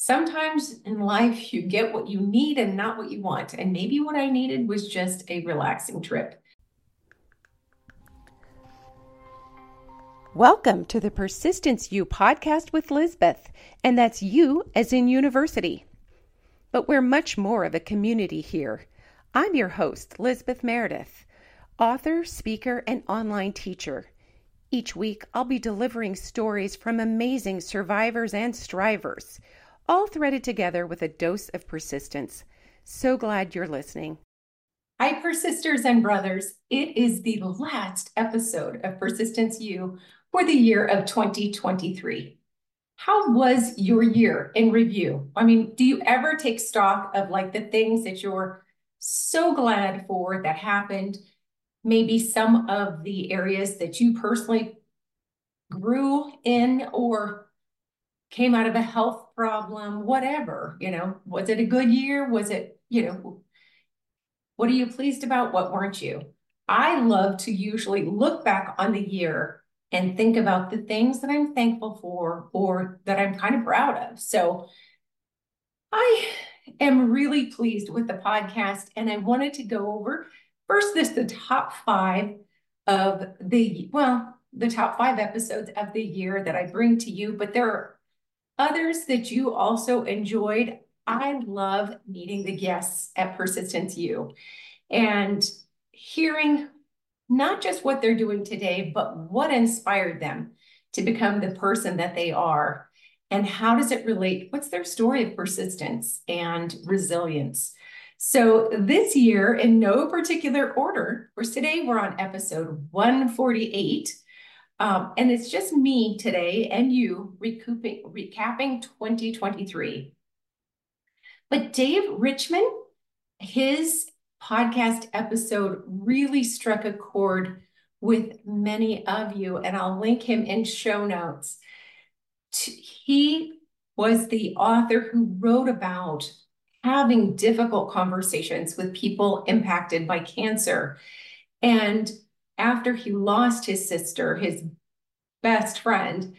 Sometimes in life, you get what you need and not what you want. And maybe what I needed was just a relaxing trip. Welcome to the Persistence U podcast with Lisbeth, and that's you as in university. But we're much more of a community here. I'm your host, Lisbeth Meredith, author, speaker, and online teacher. Each week, I'll be delivering stories from amazing survivors and strivers all threaded together with a dose of persistence. So glad you're listening. Hi, persisters and brothers. It is the last episode of Persistence U for the year of 2023. How was your year in review? I mean, do you ever take stock of like the things that you're so glad for that happened? Maybe some of the areas that you personally grew in or came out of a health problem, whatever, you know, was it a good year? Was it, you know, what are you pleased about? What weren't you? I love to usually look back on the year and think about the things that I'm thankful for or that I'm kind of proud of. So I am really pleased with the podcast and I wanted to go over first this the top 5 of the well the top 5 episodes of the year that I bring to you but there are others that you also enjoyed. I love meeting the guests at Persistence U and hearing not just what they're doing today, but what inspired them to become the person that they are. And how does it relate? What's their story of persistence and resilience? So, this year, in no particular order, for today, we're on episode 148 um, and it's just me today and you recouping, recapping 2023. But Dave Richman, his podcast episode really struck a chord with many of you, and I'll link him in show notes. He was the author who wrote about having difficult conversations with people impacted by cancer. And after he lost his sister, his best friend,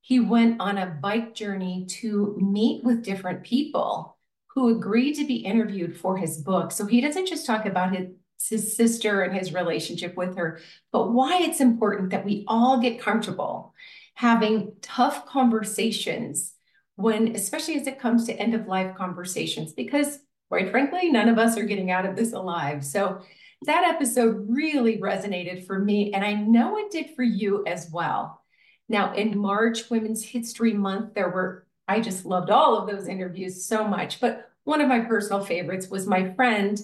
he went on a bike journey to meet with different people who agreed to be interviewed for his book. So he doesn't just talk about his, his sister and his relationship with her, but why it's important that we all get comfortable having tough conversations when, especially as it comes to end of life conversations, because quite frankly, none of us are getting out of this alive. So that episode really resonated for me, and I know it did for you as well. Now, in March, Women's History Month, there were, I just loved all of those interviews so much. But one of my personal favorites was my friend,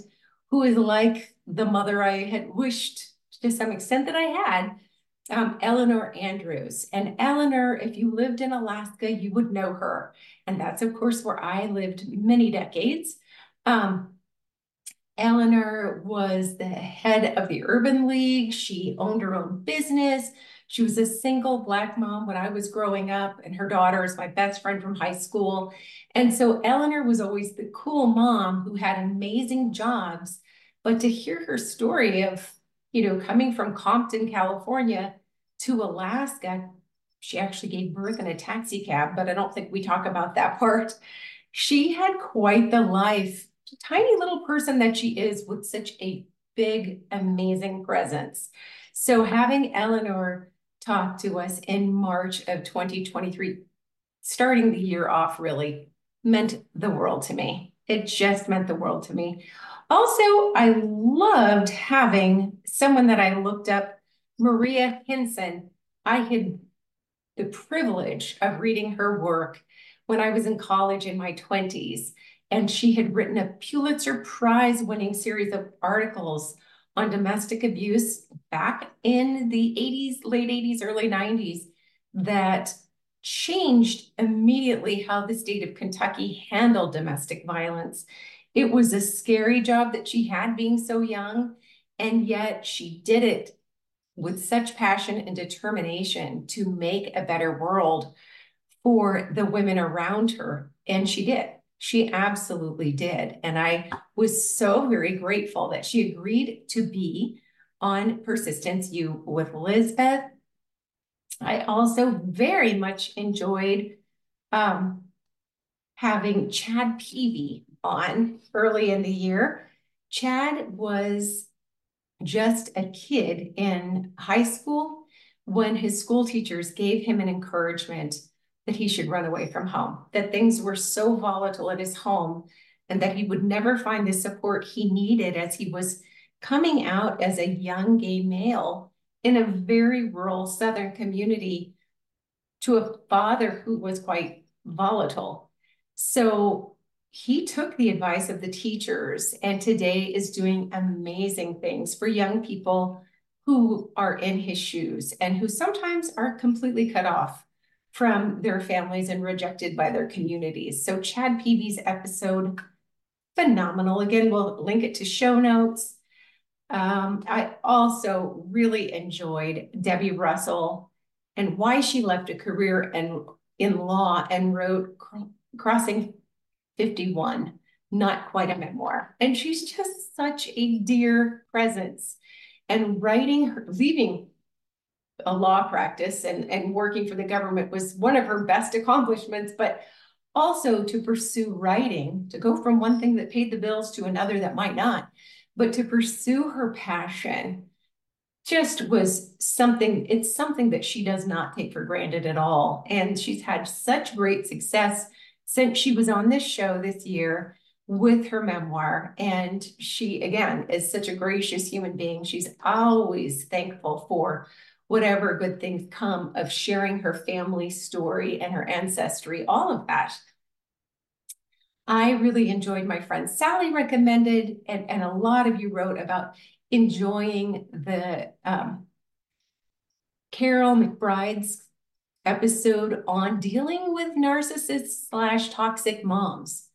who is like the mother I had wished to some extent that I had, um, Eleanor Andrews. And Eleanor, if you lived in Alaska, you would know her. And that's, of course, where I lived many decades. Um, Eleanor was the head of the Urban League. She owned her own business. She was a single Black mom when I was growing up, and her daughter is my best friend from high school. And so Eleanor was always the cool mom who had amazing jobs. But to hear her story of, you know, coming from Compton, California to Alaska, she actually gave birth in a taxi cab, but I don't think we talk about that part. She had quite the life tiny little person that she is with such a big, amazing presence. So having Eleanor talk to us in March of 2023, starting the year off really meant the world to me. It just meant the world to me. Also, I loved having someone that I looked up, Maria Henson. I had the privilege of reading her work when I was in college in my 20s and she had written a Pulitzer Prize winning series of articles on domestic abuse back in the 80s, late 80s, early 90s that changed immediately how the state of Kentucky handled domestic violence. It was a scary job that she had being so young, and yet she did it with such passion and determination to make a better world for the women around her. And she did. She absolutely did. And I was so very grateful that she agreed to be on Persistence U with Lisbeth. I also very much enjoyed um, having Chad Peevy on early in the year. Chad was just a kid in high school when his school teachers gave him an encouragement that he should run away from home, that things were so volatile at his home, and that he would never find the support he needed as he was coming out as a young gay male in a very rural Southern community to a father who was quite volatile. So he took the advice of the teachers and today is doing amazing things for young people who are in his shoes and who sometimes are completely cut off from their families and rejected by their communities. So Chad Peevy's episode, phenomenal. Again, we'll link it to show notes. Um, I also really enjoyed Debbie Russell and why she left a career in, in law and wrote Crossing 51, not quite a memoir. And she's just such a dear presence. And writing her, leaving a law practice and, and working for the government was one of her best accomplishments, but also to pursue writing, to go from one thing that paid the bills to another that might not, but to pursue her passion just was something, it's something that she does not take for granted at all. And she's had such great success since she was on this show this year with her memoir. And she, again, is such a gracious human being. She's always thankful for whatever good things come of sharing her family story and her ancestry, all of that. I really enjoyed my friend Sally recommended, and, and a lot of you wrote about enjoying the um, Karyl McBride's episode on dealing with narcissists slash toxic moms.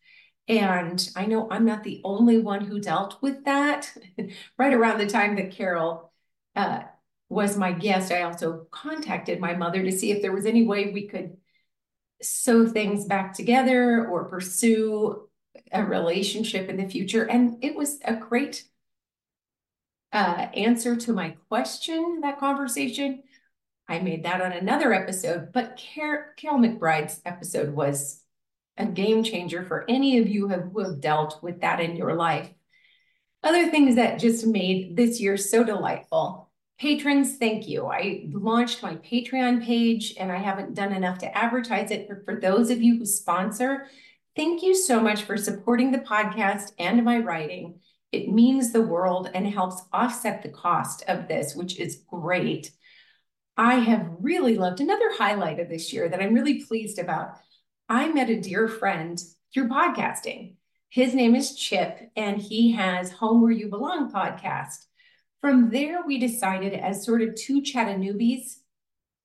And I know I'm not the only one who dealt with that. right around the time that Karyl uh, was my guest, I also contacted my mother to see if there was any way we could sew things back together or pursue a relationship in the future. And it was a great uh, answer to my question, that conversation. I made that on another episode, but Car Karyl McBride's episode was a game changer for any of you who have, who have dealt with that in your life. Other things that just made this year so delightful Patrons, thank you. I launched my Patreon page and I haven't done enough to advertise it. But for those of you who sponsor, thank you so much for supporting the podcast and my writing. It means the world and helps offset the cost of this, which is great. I have really loved another highlight of this year that I'm really pleased about. I met a dear friend through podcasting. His name is Chip, and he has Home Where You Belong podcast. From there, we decided as sort of two Chattanoogies,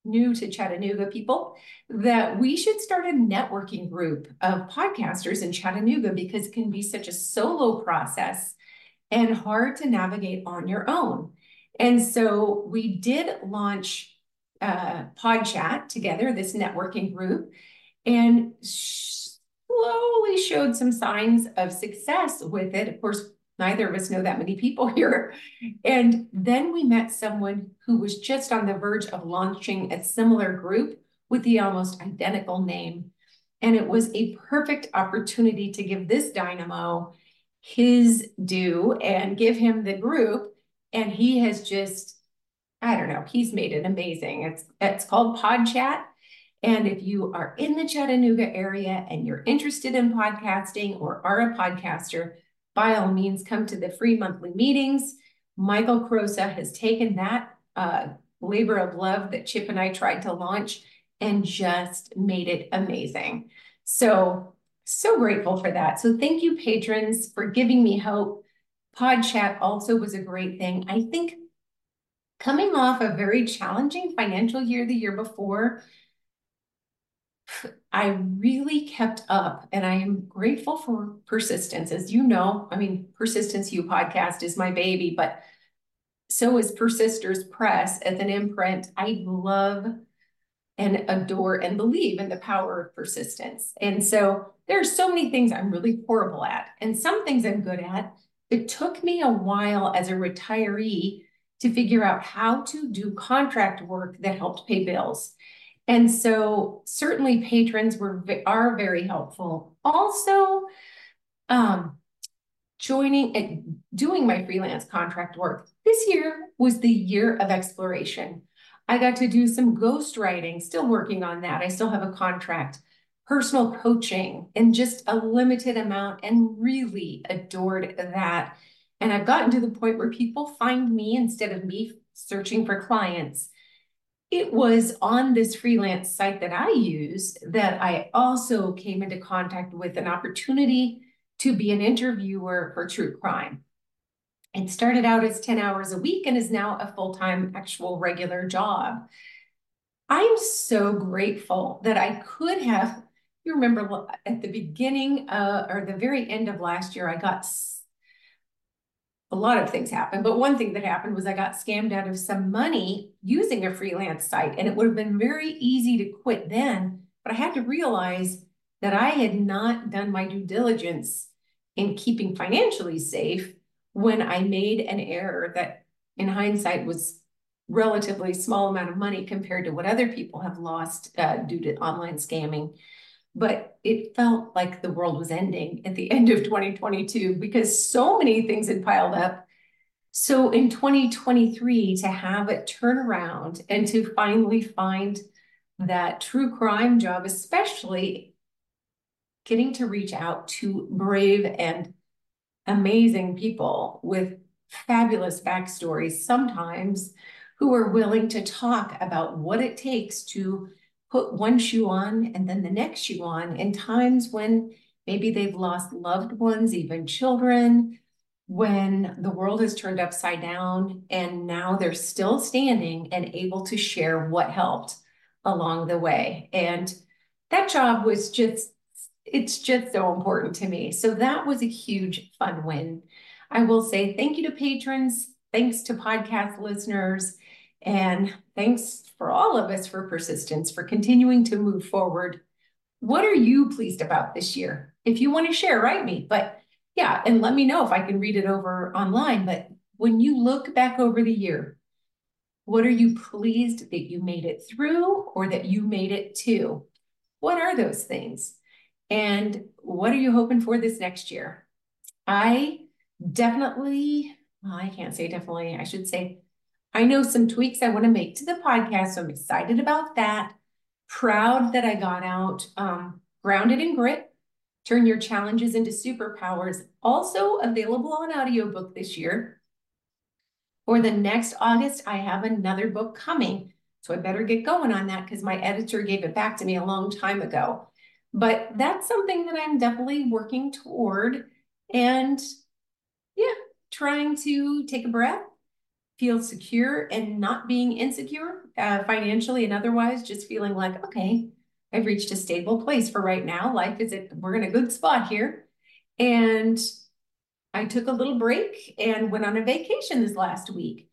new to Chattanooga people, that we should start a networking group of podcasters in Chattanooga because it can be such a solo process and hard to navigate on your own. And so we did launch uh, PodChat together, this networking group, and slowly showed some signs of success with it. Of course, neither of us know that many people here. And then we met someone who was just on the verge of launching a similar group with the almost identical name. And it was a perfect opportunity to give this dynamo his due and give him the group. And he has just, I don't know, he's made it amazing. It's it's called Pod Chat. And if you are in the Chattanooga area and you're interested in podcasting or are a podcaster, by all means, come to the free monthly meetings. Michael Crosa has taken that uh, labor of love that Chip and I tried to launch and just made it amazing. So, so grateful for that. So, thank you, patrons, for giving me hope. Pod chat also was a great thing. I think coming off a very challenging financial year the year before, I really kept up and I am grateful for persistence. As you know, I mean, Persistence U podcast is my baby, but so is Persisters Press as an imprint. I love and adore and believe in the power of persistence. And so there are so many things I'm really horrible at and some things I'm good at. It took me a while as a retiree to figure out how to do contract work that helped pay bills. And so certainly patrons were are very helpful. Also, um, joining and doing my freelance contract work. This year was the year of exploration. I got to do some ghostwriting, still working on that. I still have a contract, personal coaching and just a limited amount, and really adored that. And I've gotten to the point where people find me instead of me searching for clients. It was on this freelance site that I use that I also came into contact with an opportunity to be an interviewer for true crime. It started out as 10 hours a week and is now a full time, actual regular job. I'm so grateful that I could have. You remember at the beginning uh, or the very end of last year, I got a lot of things happened, but one thing that happened was I got scammed out of some money using a freelance site, and it would have been very easy to quit then. But I had to realize that I had not done my due diligence in keeping financially safe when I made an error that in hindsight was relatively small amount of money compared to what other people have lost uh, due to online scamming. But it felt like the world was ending at the end of 2022 because so many things had piled up. So in 2023, to have it turn around and to finally find that true crime job, especially getting to reach out to brave and amazing people with fabulous backstories, sometimes who are willing to talk about what it takes to put one shoe on and then the next shoe on in times when maybe they've lost loved ones, even children, when the world has turned upside down and now they're still standing and able to share what helped along the way. And that job was just it's just so important to me. So that was a huge fun win. I will say thank you to patrons, thanks to podcast listeners, and thanks for all of us for persistence, for continuing to move forward. What are you pleased about this year? If you want to share, write me. But yeah, and let me know if I can read it over online. But when you look back over the year, what are you pleased that you made it through or that you made it to? What are those things? And what are you hoping for this next year? I definitely, well, I can't say definitely, I should say, I know some tweaks I want to make to the podcast. So I'm excited about that. Proud that I got out um, Grounded in Grit, Turn Your Challenges into Superpowers, also available on audiobook this year. For the next August, I have another book coming. So I better get going on that because my editor gave it back to me a long time ago. But that's something that I'm definitely working toward and yeah, trying to take a breath, feel secure and not being insecure uh, financially and otherwise, just feeling like, okay, I've reached a stable place for right now. Life is it, we're in a good spot here. And I took a little break and went on a vacation this last week.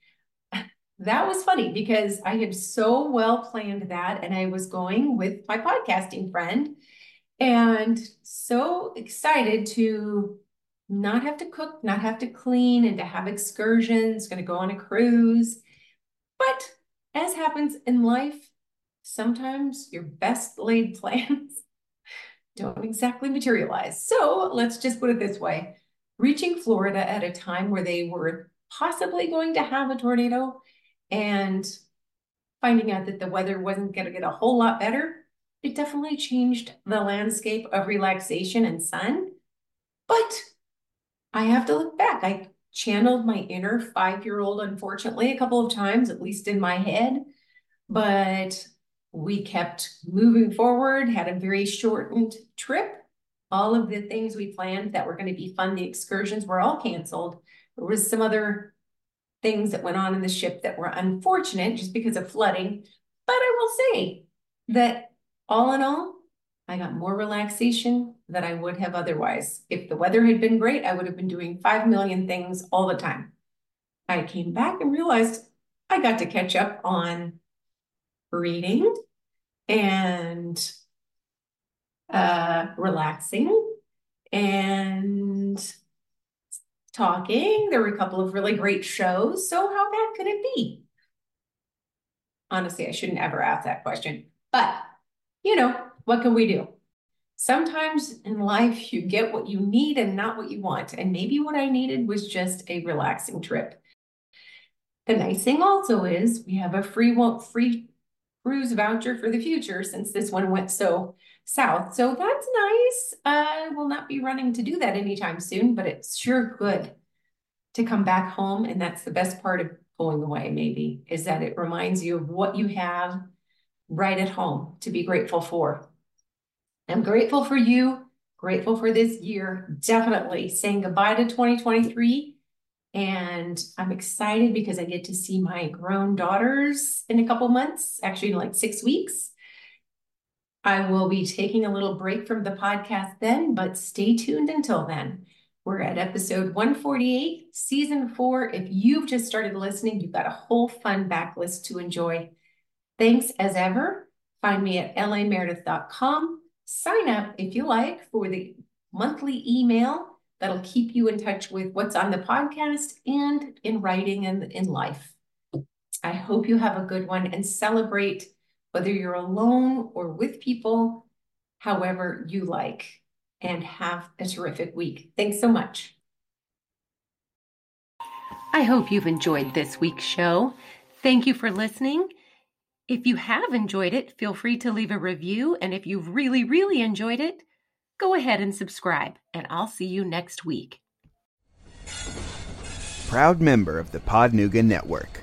That was funny because I had so well planned that, and I was going with my podcasting friend and so excited to not have to cook, not have to clean, and to have excursions, going to go on a cruise. But as happens in life, sometimes your best laid plans don't exactly materialize. So let's just put it this way reaching Florida at a time where they were possibly going to have a tornado and finding out that the weather wasn't going to get a whole lot better it definitely changed the landscape of relaxation and sun. But I have to look back. I channeled my inner five year old, unfortunately, a couple of times, at least in my head. But we kept moving forward, had a very shortened trip. All of the things we planned that were going to be fun, the excursions were all canceled. There was some other things that went on in the ship that were unfortunate just because of flooding. But I will say that all in all, I got more relaxation than I would have otherwise. If the weather had been great, I would have been doing 5 million things all the time. I came back and realized I got to catch up on reading and uh, relaxing and talking. There were a couple of really great shows. So, how bad could it be? Honestly, I shouldn't ever ask that question But, you know, what can we do? Sometimes in life, you get what you need and not what you want. And maybe what I needed was just a relaxing trip. The nice thing also is we have a free free cruise voucher for the future since this one went so south. So that's nice. I will not be running to do that anytime soon, but it's sure good to come back home. And that's the best part of going away, maybe, is that it reminds you of what you have right at home to be grateful for. I'm grateful for you, grateful for this year, definitely saying goodbye to 2023 and I'm excited because I get to see my grown daughters in a couple months, actually in like six weeks. I will be taking a little break from the podcast then, but stay tuned until then. We're at episode 148, season four. If you've just started listening, you've got a whole fun backlist to enjoy. Thanks as ever. Find me at lameredith.com. Sign up if you like for the monthly email that'll keep you in touch with what's on the podcast and in writing and in life. I hope you have a good one and celebrate whether you're alone or with people, however you like, and have a terrific week. Thanks so much. I hope you've enjoyed this week's show. Thank you for listening. If you have enjoyed it, feel free to leave a review. And if you've really, really enjoyed it, go ahead and subscribe, and I'll see you next week. Proud member of the Podnuga Network.